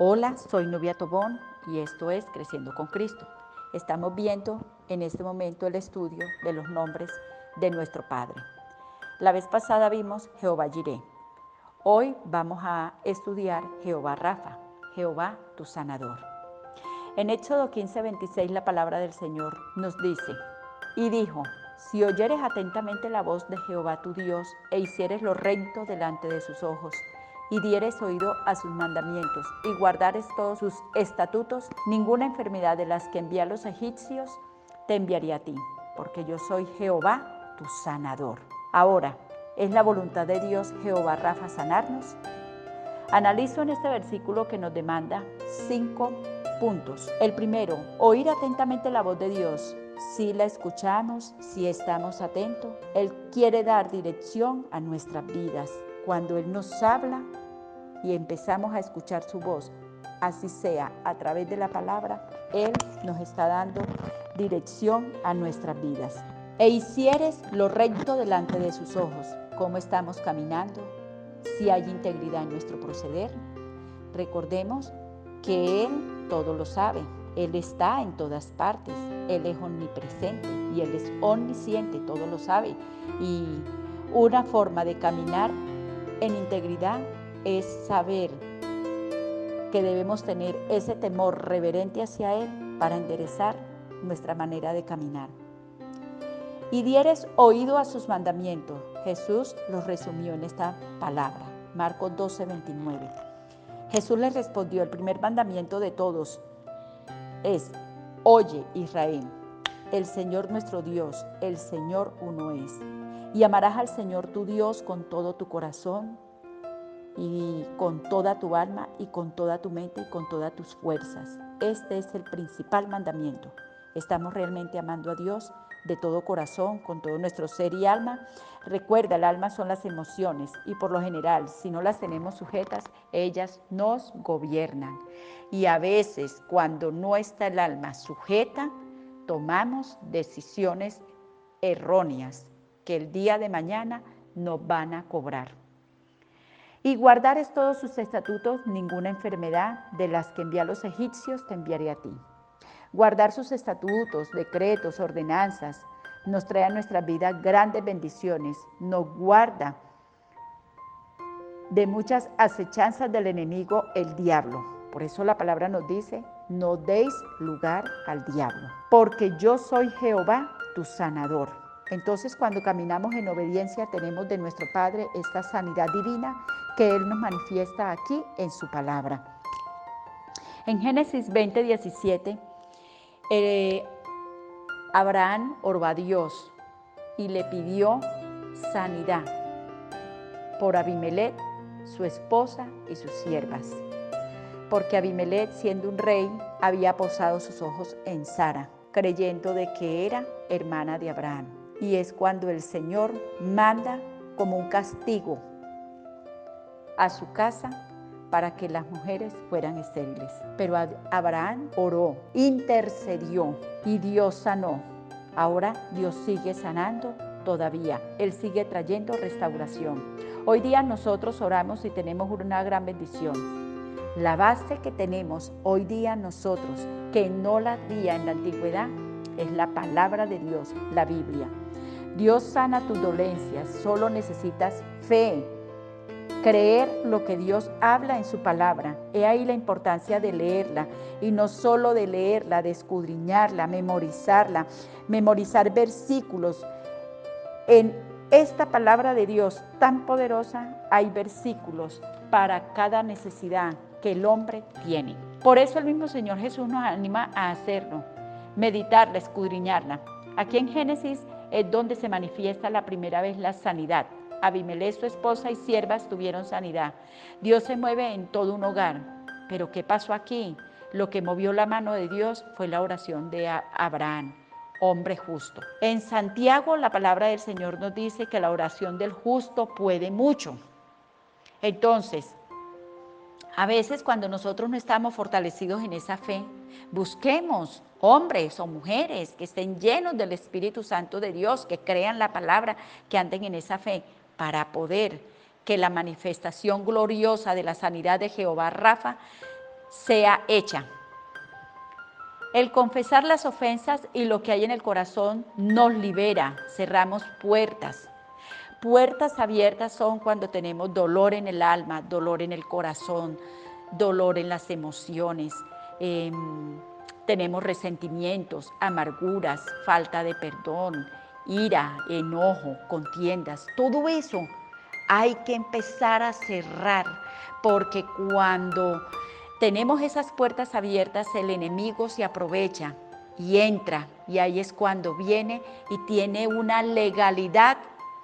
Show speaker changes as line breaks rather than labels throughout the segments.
Hola, soy Nubia Tobón y esto es Creciendo con Cristo. Estamos viendo en este momento el estudio de los nombres de nuestro Padre. La vez pasada vimos Jehová Jireh. Hoy vamos a estudiar Jehová Rafa, Jehová tu sanador. En Éxodo 15, 26 la palabra del Señor nos dice, y dijo, si oyeres atentamente la voz de Jehová tu Dios e hicieres lo recto delante de sus ojos, y dieres oído a sus mandamientos y guardares todos sus estatutos, ninguna enfermedad de las que envía los egipcios te enviaría a ti, porque yo soy Jehová, tu sanador. Ahora, ¿es la voluntad de Dios Jehová Rafa sanarnos? Analizo en este versículo que nos demanda cinco puntos. El primero, oír atentamente la voz de Dios. Si la escuchamos, si estamos atentos, Él quiere dar dirección a nuestras vidas. Cuando Él nos habla, y empezamos a escuchar su voz, así sea a través de la palabra, Él nos está dando dirección a nuestras vidas. E hicieres lo recto delante de sus ojos, cómo estamos caminando, si hay integridad en nuestro proceder. Recordemos que Él todo lo sabe, Él está en todas partes, Él es omnipresente y Él es omnisciente, todo lo sabe. Y una forma de caminar en integridad es saber que debemos tener ese temor reverente hacia Él para enderezar nuestra manera de caminar. Y dieres oído a sus mandamientos. Jesús los resumió en esta palabra, Marcos 12, 29. Jesús les respondió, el primer mandamiento de todos es, oye Israel, el Señor nuestro Dios, el Señor uno es. Y amarás al Señor tu Dios con todo tu corazón, y con toda tu alma y con toda tu mente y con todas tus fuerzas. Este es el principal mandamiento. Estamos realmente amando a Dios de todo corazón, con todo nuestro ser y alma. Recuerda, el alma son las emociones y por lo general, si no las tenemos sujetas, ellas nos gobiernan. Y a veces, cuando no está el alma sujeta, tomamos decisiones erróneas que el día de mañana nos van a cobrar. Y guardares todos sus estatutos, ninguna enfermedad de las que envía a los egipcios te enviaré a ti. Guardar sus estatutos, decretos, ordenanzas, nos trae a nuestra vida grandes bendiciones, nos guarda de muchas acechanzas del enemigo, el diablo. Por eso la palabra nos dice, no deis lugar al diablo, porque yo soy Jehová, tu sanador. Entonces cuando caminamos en obediencia tenemos de nuestro Padre esta sanidad divina que Él nos manifiesta aquí en su palabra. En Génesis 20, 17, eh, Abraham oró a Dios y le pidió sanidad por Abimelech, su esposa y sus siervas. Porque Abimelech, siendo un rey, había posado sus ojos en Sara, creyendo de que era hermana de Abraham. Y es cuando el Señor manda como un castigo a su casa para que las mujeres fueran estériles. Pero Abraham oró, intercedió y Dios sanó. Ahora Dios sigue sanando todavía. Él sigue trayendo restauración. Hoy día nosotros oramos y tenemos una gran bendición. La base que tenemos hoy día nosotros, que no la había en la antigüedad, es la palabra de Dios, la Biblia. Dios sana tus dolencias, solo necesitas fe, creer lo que Dios habla en su palabra. He ahí la importancia de leerla y no solo de leerla, de escudriñarla, memorizarla, memorizar versículos. En esta palabra de Dios tan poderosa hay versículos para cada necesidad que el hombre tiene. Por eso el mismo Señor Jesús nos anima a hacerlo, meditarla, escudriñarla. Aquí en Génesis es donde se manifiesta la primera vez la sanidad. Abimelech, su esposa y siervas tuvieron sanidad. Dios se mueve en todo un hogar. Pero ¿qué pasó aquí? Lo que movió la mano de Dios fue la oración de Abraham, hombre justo. En Santiago la palabra del Señor nos dice que la oración del justo puede mucho. Entonces, a veces cuando nosotros no estamos fortalecidos en esa fe, busquemos hombres o mujeres que estén llenos del Espíritu Santo de Dios, que crean la palabra, que anden en esa fe para poder que la manifestación gloriosa de la sanidad de Jehová Rafa sea hecha. El confesar las ofensas y lo que hay en el corazón nos libera, cerramos puertas. Puertas abiertas son cuando tenemos dolor en el alma, dolor en el corazón, dolor en las emociones. Em, tenemos resentimientos, amarguras, falta de perdón, ira, enojo, contiendas. Todo eso hay que empezar a cerrar porque cuando tenemos esas puertas abiertas, el enemigo se aprovecha y entra y ahí es cuando viene y tiene una legalidad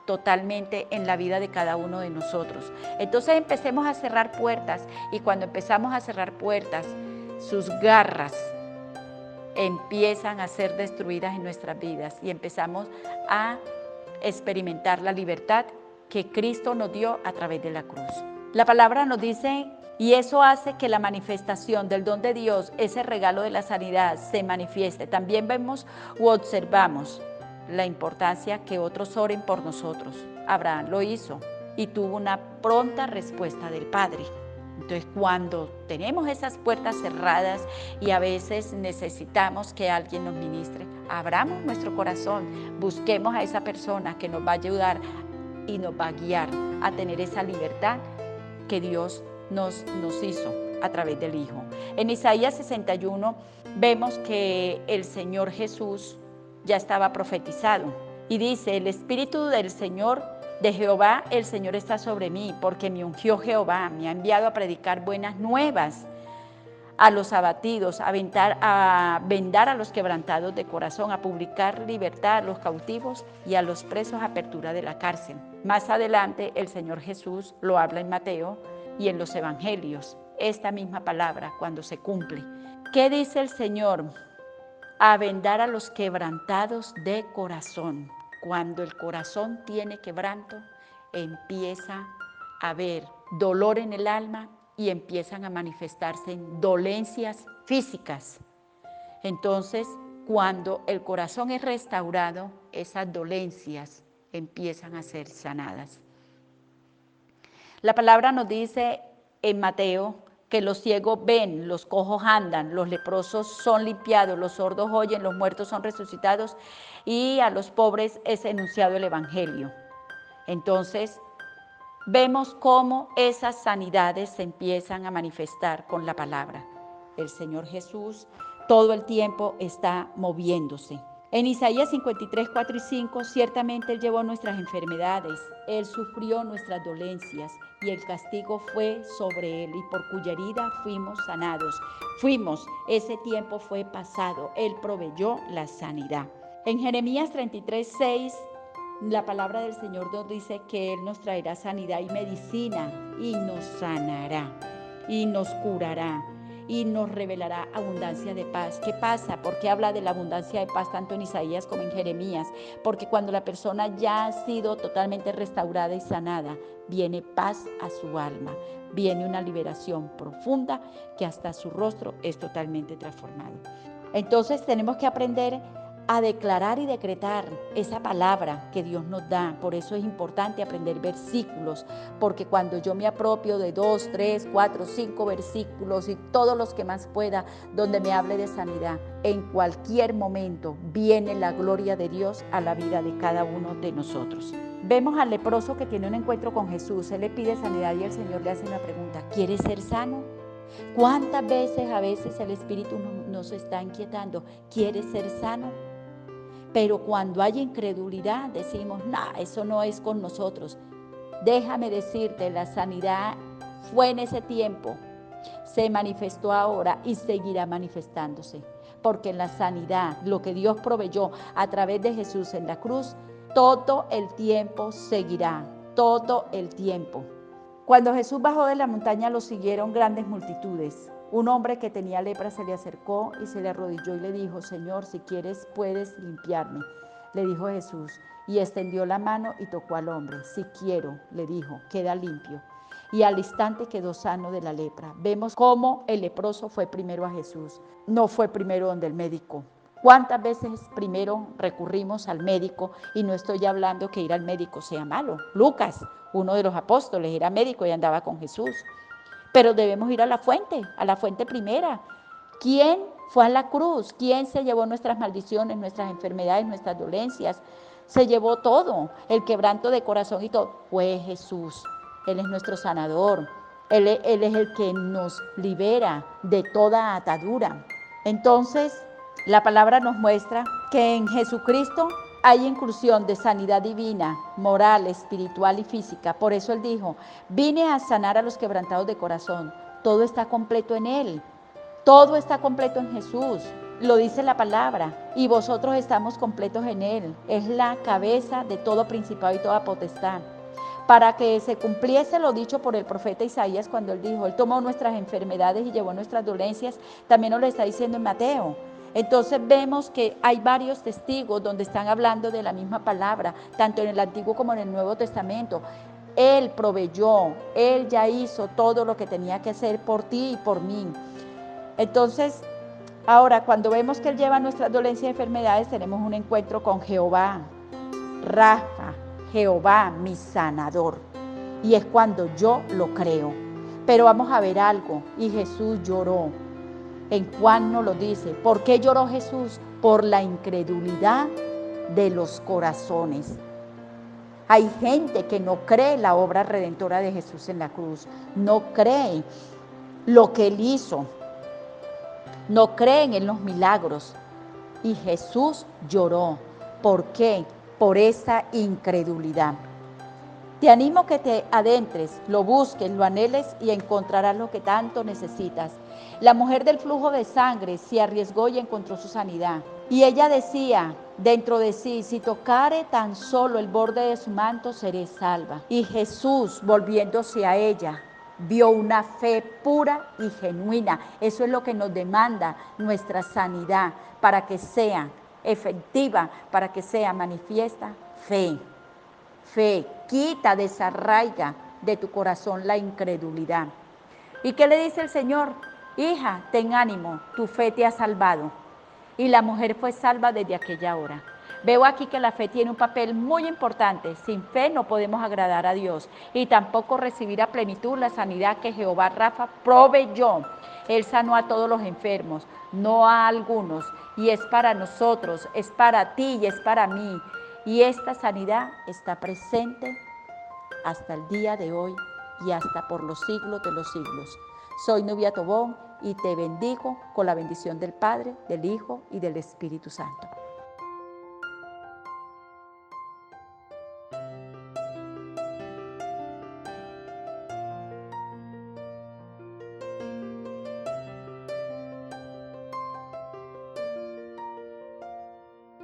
totalmente en la vida de cada uno de nosotros. Entonces empecemos a cerrar puertas y cuando empezamos a cerrar puertas, sus garras empiezan a ser destruidas en nuestras vidas y empezamos a experimentar la libertad que Cristo nos dio a través de la cruz. La palabra nos dice, y eso hace que la manifestación del don de Dios, ese regalo de la sanidad, se manifieste. También vemos u observamos la importancia que otros oren por nosotros. Abraham lo hizo y tuvo una pronta respuesta del Padre. Entonces, cuando tenemos esas puertas cerradas y a veces necesitamos que alguien nos ministre, abramos nuestro corazón, busquemos a esa persona que nos va a ayudar y nos va a guiar a tener esa libertad que Dios nos, nos hizo a través del Hijo. En Isaías 61 vemos que el Señor Jesús ya estaba profetizado y dice, el Espíritu del Señor de Jehová, el Señor está sobre mí, porque me ungió Jehová, me ha enviado a predicar buenas nuevas a los abatidos, a, a vendar a los quebrantados de corazón, a publicar libertad a los cautivos y a los presos apertura de la cárcel. Más adelante el Señor Jesús lo habla en Mateo y en los evangelios, esta misma palabra cuando se cumple. ¿Qué dice el Señor? A vendar a los quebrantados de corazón. Cuando el corazón tiene quebranto, empieza a haber dolor en el alma y empiezan a manifestarse en dolencias físicas. Entonces, cuando el corazón es restaurado, esas dolencias empiezan a ser sanadas. La palabra nos dice en Mateo que los ciegos ven, los cojos andan, los leprosos son limpiados, los sordos oyen, los muertos son resucitados y a los pobres es enunciado el Evangelio. Entonces, vemos cómo esas sanidades se empiezan a manifestar con la palabra. El Señor Jesús todo el tiempo está moviéndose. En Isaías 53, 4 y 5, ciertamente Él llevó nuestras enfermedades, Él sufrió nuestras dolencias y el castigo fue sobre Él y por cuya herida fuimos sanados. Fuimos, ese tiempo fue pasado, Él proveyó la sanidad. En Jeremías 33, 6 la palabra del Señor nos dice que Él nos traerá sanidad y medicina y nos sanará y nos curará y nos revelará abundancia de paz. ¿Qué pasa? Porque habla de la abundancia de paz tanto en Isaías como en Jeremías. Porque cuando la persona ya ha sido totalmente restaurada y sanada, viene paz a su alma, viene una liberación profunda que hasta su rostro es totalmente transformado. Entonces tenemos que aprender a declarar y decretar esa palabra que Dios nos da. Por eso es importante aprender versículos, porque cuando yo me apropio de dos, tres, cuatro, cinco versículos y todos los que más pueda, donde me hable de sanidad, en cualquier momento viene la gloria de Dios a la vida de cada uno de nosotros. Vemos al leproso que tiene un encuentro con Jesús, él le pide sanidad y el Señor le hace una pregunta, ¿quieres ser sano? ¿Cuántas veces a veces el Espíritu nos está inquietando? ¿Quieres ser sano? Pero cuando hay incredulidad decimos, no, eso no es con nosotros. Déjame decirte, la sanidad fue en ese tiempo, se manifestó ahora y seguirá manifestándose. Porque en la sanidad, lo que Dios proveyó a través de Jesús en la cruz, todo el tiempo seguirá, todo el tiempo. Cuando Jesús bajó de la montaña lo siguieron grandes multitudes. Un hombre que tenía lepra se le acercó y se le arrodilló y le dijo, Señor, si quieres puedes limpiarme. Le dijo Jesús y extendió la mano y tocó al hombre. Si quiero, le dijo, queda limpio. Y al instante quedó sano de la lepra. Vemos cómo el leproso fue primero a Jesús, no fue primero donde el médico. ¿Cuántas veces primero recurrimos al médico? Y no estoy hablando que ir al médico sea malo. Lucas, uno de los apóstoles, era médico y andaba con Jesús. Pero debemos ir a la fuente, a la fuente primera. ¿Quién fue a la cruz? ¿Quién se llevó nuestras maldiciones, nuestras enfermedades, nuestras dolencias? Se llevó todo, el quebranto de corazón y todo. Fue Jesús. Él es nuestro sanador. Él es el que nos libera de toda atadura. Entonces, la palabra nos muestra que en Jesucristo hay inclusión de sanidad divina, moral, espiritual y física. Por eso Él dijo, vine a sanar a los quebrantados de corazón. Todo está completo en Él. Todo está completo en Jesús. Lo dice la palabra. Y vosotros estamos completos en Él. Es la cabeza de todo principado y toda potestad. Para que se cumpliese lo dicho por el profeta Isaías cuando él dijo, Él tomó nuestras enfermedades y llevó nuestras dolencias, también nos lo está diciendo en Mateo. Entonces vemos que hay varios testigos donde están hablando de la misma palabra, tanto en el Antiguo como en el Nuevo Testamento. Él proveyó, Él ya hizo todo lo que tenía que hacer por ti y por mí. Entonces, ahora cuando vemos que Él lleva nuestras dolencias y enfermedades, tenemos un encuentro con Jehová, Rafa, Jehová, mi sanador. Y es cuando yo lo creo. Pero vamos a ver algo, y Jesús lloró en Juan lo dice. ¿Por qué lloró Jesús? Por la incredulidad de los corazones. Hay gente que no cree la obra redentora de Jesús en la cruz, no cree lo que él hizo, no creen en los milagros. Y Jesús lloró. ¿Por qué? Por esa incredulidad. Te animo que te adentres, lo busques, lo anheles y encontrarás lo que tanto necesitas. La mujer del flujo de sangre se arriesgó y encontró su sanidad. Y ella decía dentro de sí, si tocare tan solo el borde de su manto, seré salva. Y Jesús, volviéndose a ella, vio una fe pura y genuina. Eso es lo que nos demanda nuestra sanidad para que sea efectiva, para que sea manifiesta fe. Fe, quita, desarraiga de tu corazón la incredulidad. ¿Y qué le dice el Señor? Hija, ten ánimo, tu fe te ha salvado. Y la mujer fue salva desde aquella hora. Veo aquí que la fe tiene un papel muy importante. Sin fe no podemos agradar a Dios y tampoco recibir a plenitud la sanidad que Jehová Rafa proveyó. Él sanó a todos los enfermos, no a algunos. Y es para nosotros, es para ti y es para mí. Y esta sanidad está presente hasta el día de hoy y hasta por los siglos de los siglos. Soy Nubia Tobón y te bendigo con la bendición del Padre, del Hijo y del Espíritu Santo.